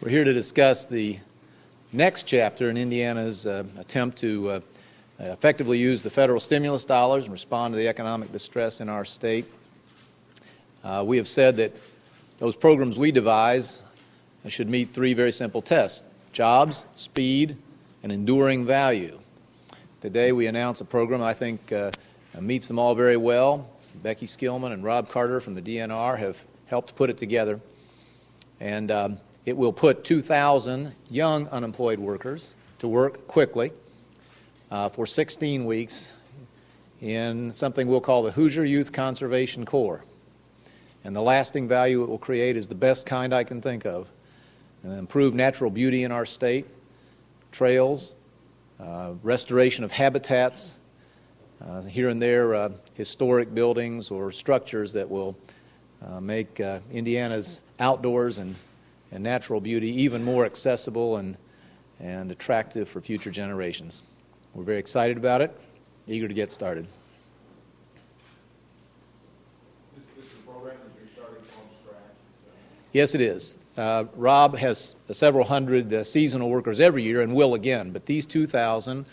We're here to discuss the next chapter in Indiana's uh, attempt to uh, effectively use the federal stimulus dollars and respond to the economic distress in our state. Uh, we have said that those programs we devise should meet three very simple tests jobs, speed, and enduring value. Today we announce a program I think uh, meets them all very well. Becky Skillman and Rob Carter from the DNR have helped put it together. And um, it will put 2,000 young unemployed workers to work quickly uh, for 16 weeks in something we'll call the Hoosier Youth Conservation Corps. And the lasting value it will create is the best kind I can think of. Uh, improve natural beauty in our state, trails, uh, restoration of habitats, uh, here and there uh, historic buildings or structures that will uh, make uh, Indiana's outdoors and and natural beauty even more accessible and, and attractive for future generations. We're very excited about it, eager to get started. Yes, it is. Uh, Rob has several hundred uh, seasonal workers every year and will again, but these 2,000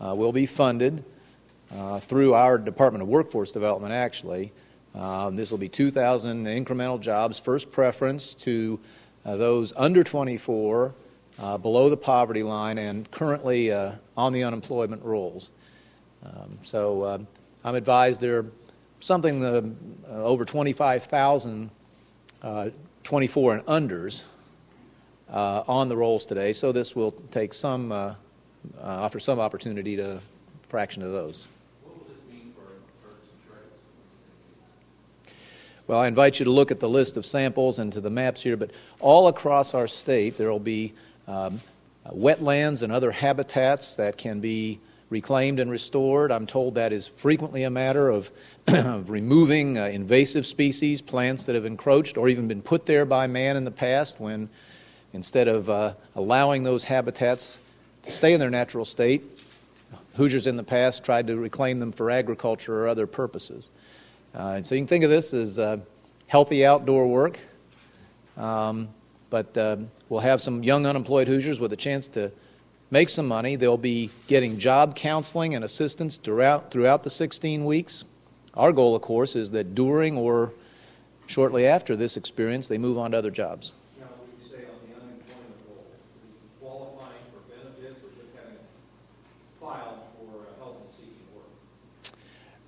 uh, will be funded uh, through our Department of Workforce Development, actually. Um, this will be 2,000 incremental jobs, first preference to uh, those under 24, uh, below the poverty line, and currently uh, on the unemployment rolls. Um, so uh, I'm advised there are something uh, over 25,000 24 and unders on the rolls today. So this will take some, offer some opportunity to fraction of those. Well, I invite you to look at the list of samples and to the maps here, but all across our state there will be um, wetlands and other habitats that can be reclaimed and restored. I'm told that is frequently a matter of, of removing uh, invasive species, plants that have encroached or even been put there by man in the past when instead of uh, allowing those habitats to stay in their natural state, Hoosiers in the past tried to reclaim them for agriculture or other purposes. Uh, so you can think of this as uh, healthy outdoor work. Um, but uh, we'll have some young unemployed Hoosiers with a chance to make some money. They'll be getting job counseling and assistance throughout, throughout the 16 weeks. Our goal, of course, is that during or shortly after this experience, they move on to other jobs.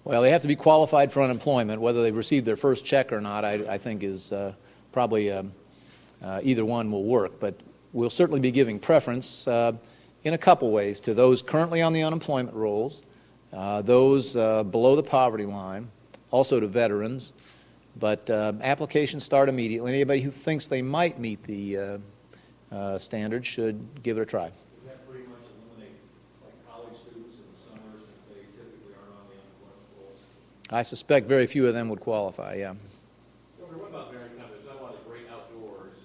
Well, they have to be qualified for unemployment. Whether they've received their first check or not, I, I think is uh, probably um, uh, either one will work. But we'll certainly be giving preference uh, in a couple ways to those currently on the unemployment rolls, uh, those uh, below the poverty line, also to veterans. But uh, applications start immediately. Anybody who thinks they might meet the standards should give it a try. I suspect very few of them would qualify, yeah.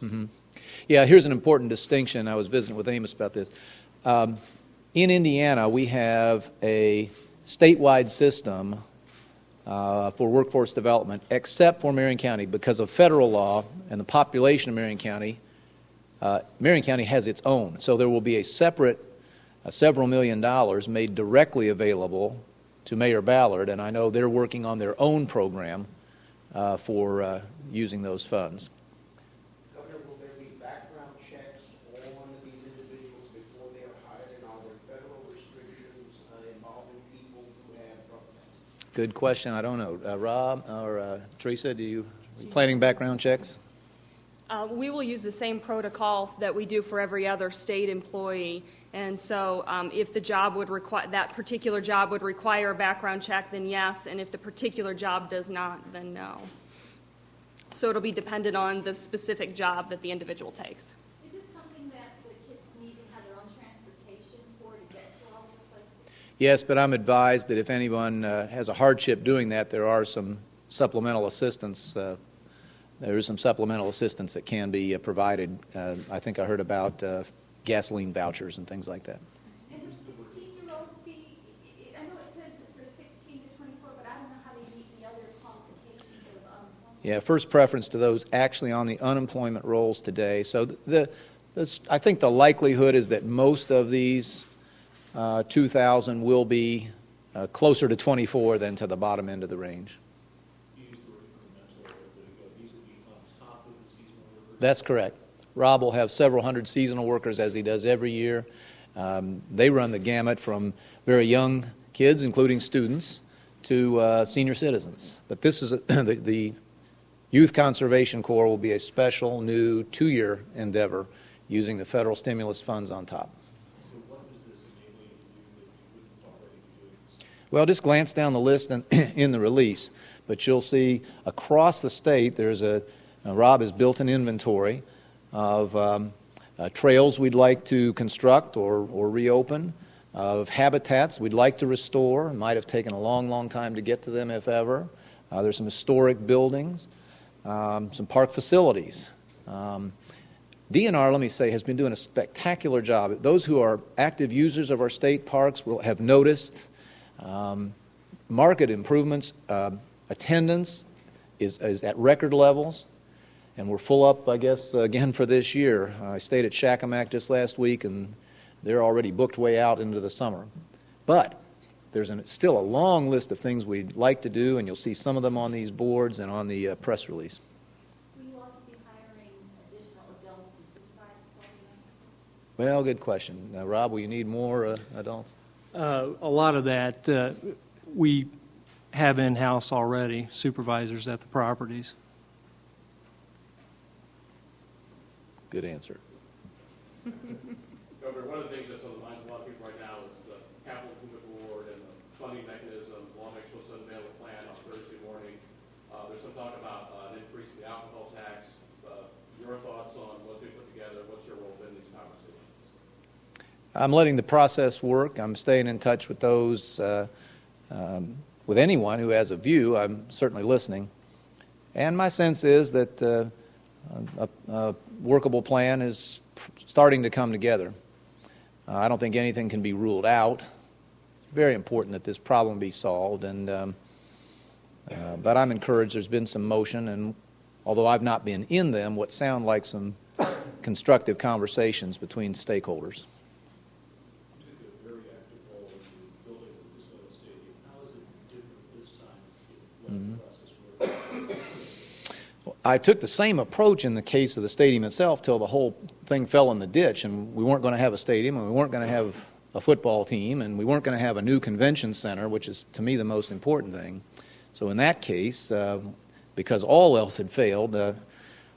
Mm-hmm. Yeah, here's an important distinction. I was visiting with Amos about this. Um, in Indiana, we have a statewide system uh, for workforce development, except for Marion County, because of federal law and the population of Marion County. Uh, Marion County has its own, so there will be a separate, uh, several million dollars made directly available to Mayor Ballard, and I know they're working on their own program uh, for uh, using those funds. Governor, will there be background checks on these individuals before they are hired, and are there federal restrictions uh, involving people who have drug tests? Good question. I don't know. Uh, Rob or uh, Teresa, do you planning background checks? Uh, we will use the same protocol that we do for every other state employee and so, um, if the job would require that particular job would require a background check, then yes. And if the particular job does not, then no. So it'll be dependent on the specific job that the individual takes. Is this something that the kids need to have their own transportation for to get to all these places? Yes, but I'm advised that if anyone uh, has a hardship doing that, there are some supplemental assistance. Uh, there is some supplemental assistance that can be uh, provided. Uh, I think I heard about uh, gasoline vouchers and things like that. Yeah, first preference to those actually on the unemployment rolls today. So the, This, I think the likelihood is that most of these uh, 2,000 will be uh, closer to 24 than to the bottom end of the range. You used the word incremental, but these would be on top of the seasonal workers? That's correct. Rob will have several hundred seasonal workers, as he does every year. Um, they run the gamut from very young kids, including students, to uh, senior citizens. But this is a, the, the Youth Conservation Corps will be a special new two-year endeavor using the federal stimulus funds on top. So what does this enable you to do that you wouldn't already be doing? Well, just glance down the list in, in the release, but you'll see across the state there's a, uh, Rob has built an inventory of um, uh, trails we'd like to construct or, or reopen, of habitats we'd like to restore. It might have taken a long, long time to get to them, if ever. Uh, there's some historic buildings, um, some park facilities. Um, DNR, let me say, has been doing a spectacular job. Those who are active users of our state parks will have noticed um, market improvements. Uh, attendance is, is at record levels, and we're full up, I guess, again for this year. I stayed at Shakamak just last week, and they're already booked way out into the summer. But there's an, still a long list of things we'd like to do, and you'll see some of them on these boards and on the uh, press release. Will you also be hiring additional adults to supervise the program? Well, good question. Now, Rob, will you need more uh, adults? Uh, a lot of that uh, we have in-house already, supervisors at the properties. Good answer. Governor, one of the things that's on the minds of a lot of people right now is the capital improvement board and the funding mechanism. Beach supposed to unveil a plan on Thursday morning. Uh, there's some talk about uh, an increase in the alcohol tax. Uh, your thoughts on what's being put together? What's your role in these conversations? I'm letting the process work. I'm staying in touch with those, uh, um, with anyone who has a view. I'm certainly listening. And my sense is that uh, a, a workable plan is starting to come together. Uh, I don't think anything can be ruled out. It's very important that this problem be solved, and um, uh, but I'm encouraged. There's been some motion, and although I've not been in them, what sound like some constructive conversations between stakeholders. You took a very active role in the building of the Soil Stadium. How is it different this time to let the process work? I took the same approach in the case of the stadium itself till the whole thing fell in the ditch, and we weren't going to have a stadium, and we weren't going to have a football team, and we weren't going to have a new convention center, which is to me the most important thing. So in that case, uh, because all else had failed, uh,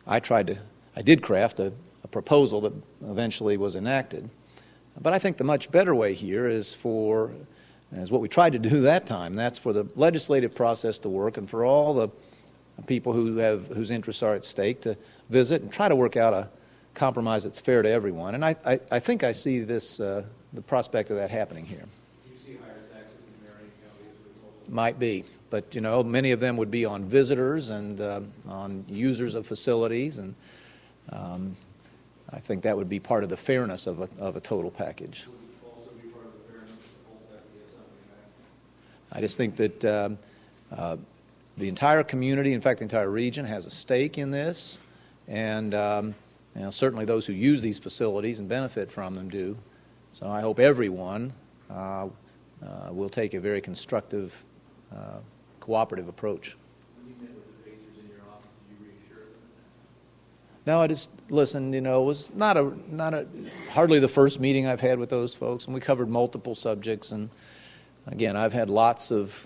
I tried to, I did craft a, a proposal that eventually was enacted. But I think the much better way here is for, as what we tried to do that time, that's for the legislative process to work and for all the people who have whose interests are at stake to visit and try to work out a compromise that's fair to everyone. And I, I, I think I see this uh, the prospect of that happening here. Do you see higher taxes in County as a result of Might be, but you know, many of them would be on visitors and uh, on users of facilities, and um, I think that would be part of the fairness of a, of a total package. Would it also be part of the fairness of the whole fact that you have something back? I just think that um, uh, the entire community, in fact, the entire region, has a stake in this, and um, you know, certainly those who use these facilities and benefit from them do. So I hope everyone uh, uh, will take a very constructive, uh, cooperative approach. When you met with the Pacers in your office, did you reassure them? No, I just listened. You know, it was not a not a hardly the first meeting I've had with those folks, and we covered multiple subjects. And again, I've had lots of.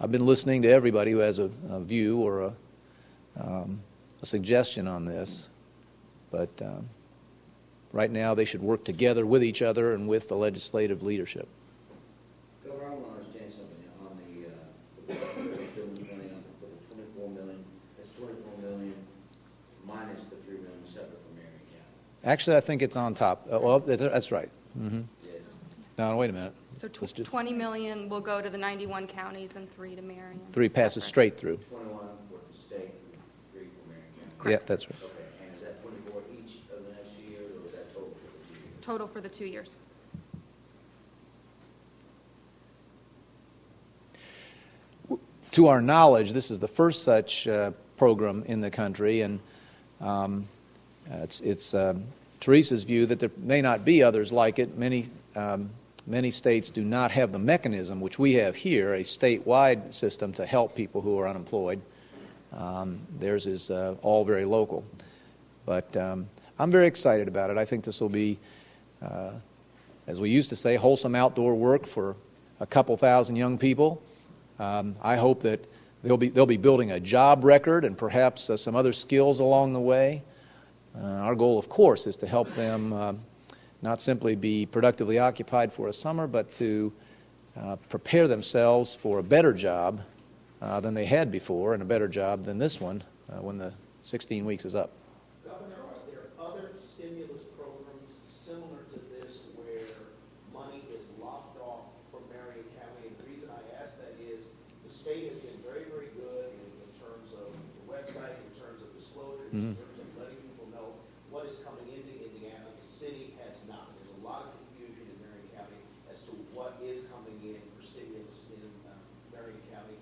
I've been listening to everybody who has a, a view or a, um, a suggestion on this, but um, right now they should work together with each other and with the legislative leadership. Governor, I want to understand something on the, uh, the still money on the twenty-four million, that's twenty-four million minus the three million separate from Marion County. Actually, I think it's on top. Uh, well, that's, right. hmm Yes. Now, wait a minute. So tw- Let's do- 20 million will go to the 91 counties and three to Marion. Three passes Separate. straight through. Twenty-one for the state, three for Marion County. Yeah, that's right. Okay, and is that twenty-four each of the next year, or is that total for the two years? Total for the two years. to our knowledge, this is the first such uh, program in the country, and um, it's, it's um Teresa's view that there may not be others like it. Many, um, many states do not have the mechanism, which we have here, a statewide system to help people who are unemployed. Um, theirs is uh, all very local. But um, I'm very excited about it. I think this will be, uh, as we used to say, wholesome outdoor work for a couple thousand young people. Um, I hope that they'll be, they'll be building a job record and perhaps uh, some other skills along the way. Uh, our goal, of course, is to help them uh, not simply be productively occupied for a summer, but to uh, prepare themselves for a better job uh, than they had before and a better job than this one uh, when the 16 weeks is up. Governor, are there other stimulus programs similar to this where money is locked off for Marion County? And the reason I ask that is the state has been very, very good in, in terms of the website, in terms of disclosure, in terms of letting people know what is coming into Indiana. The city has not. There's a lot of confusion in Marion County as to what is coming in for stimulus in uh, Marion County.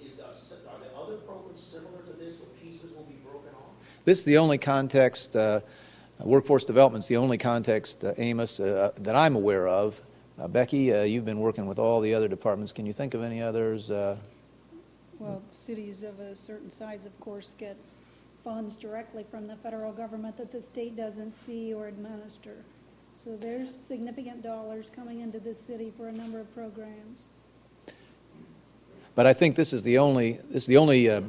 Is, there- are there other programs similar to this where pieces will be broken off? This is the only context, uh, workforce development is the only context, uh, Amos, uh, that I'm aware of. Uh, Becky, uh, you've been working with all the other departments. Can you think of any others? Uh, Well, cities of a certain size, of course, get funds directly from the federal government that the state doesn't see or administer. So there's significant dollars coming into this city for a number of programs. But I think this is the only, this is the only uh,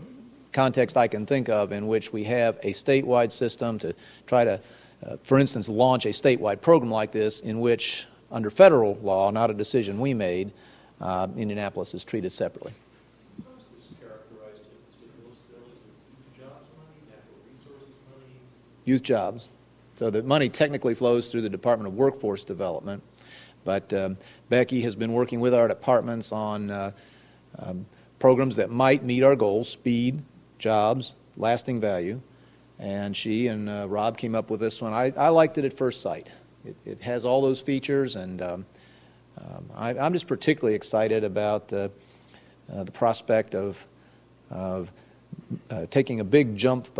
context I can think of in which we have a statewide system to try to, uh, for instance, launch a statewide program like this in which, under federal law, not a decision we made, uh, Indianapolis is treated separately. How is this characterized in the stimulus bill? Is it youth jobs money, natural resources money? Youth jobs. So the money technically flows through the Department of Workforce Development, but um, Becky has been working with our departments on uh, um, programs that might meet our goals: speed, jobs, lasting value. And she and uh, Rob came up with this one. I, I liked it at first sight. It, it has all those features, and um, um, I, I'm just particularly excited about uh, the prospect of, of uh, taking a big jump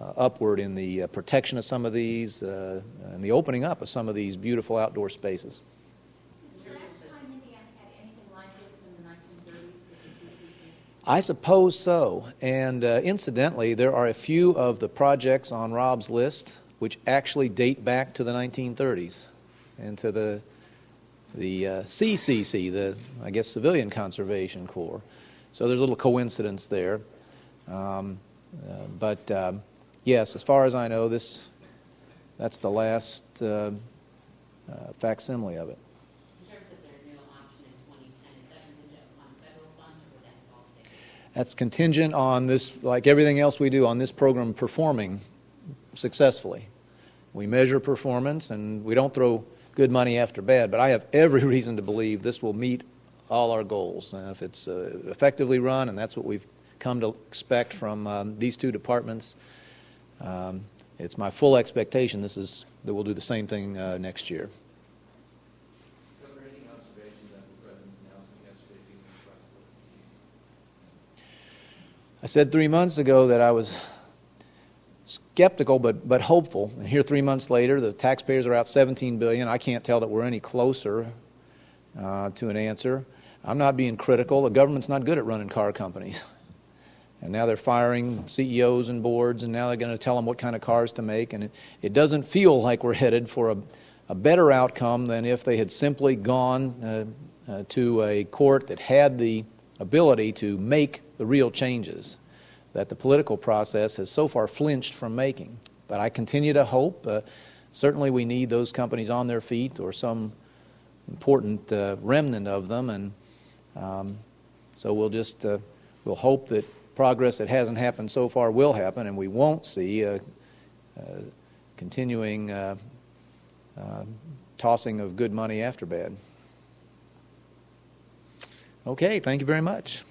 upward in the uh, protection of some of these uh, and the opening up of some of these beautiful outdoor spaces. I suppose so. And uh, incidentally, there are a few of the projects on Rob's list which actually date back to the 1930s and to the the uh, CCC, the I guess Civilian Conservation Corps. So there's a little coincidence there. Um, uh, but um, yes, as far as I know, this that's the last uh, uh, facsimile of it. In terms of their new option in 2010, is that contingent upon federal funds or would that involve state? That's contingent on this, like everything else we do on this program, performing successfully. We measure performance and we don't throw good money after bad, but I have every reason to believe this will meet all our goals. Uh, if it's uh, effectively run, and that's what we've come to expect from um, these two departments, um, it's my full expectation this is that we'll do the same thing uh, next year. Governor, any observations after the president's announcement yesterday being the I said three months ago that I was skeptical but, but hopeful. And here, three months later, the taxpayers are out 17 billion. I can't tell that we're any closer uh, to an answer. I'm not being critical. The government's not good at running car companies. And now they're firing CEOs and boards, and now they're going to tell them what kind of cars to make. And it, it doesn't feel like we're headed for a, a better outcome than if they had simply gone uh, uh, to a court that had the ability to make the real changes that the political process has so far flinched from making. But I continue to hope. Uh, certainly, we need those companies on their feet or some important uh, remnant of them, and um, so we'll just uh, we'll hope that progress that hasn't happened so far will happen, and we won't see a, a continuing uh, uh, tossing of good money after bad. Okay, thank you very much.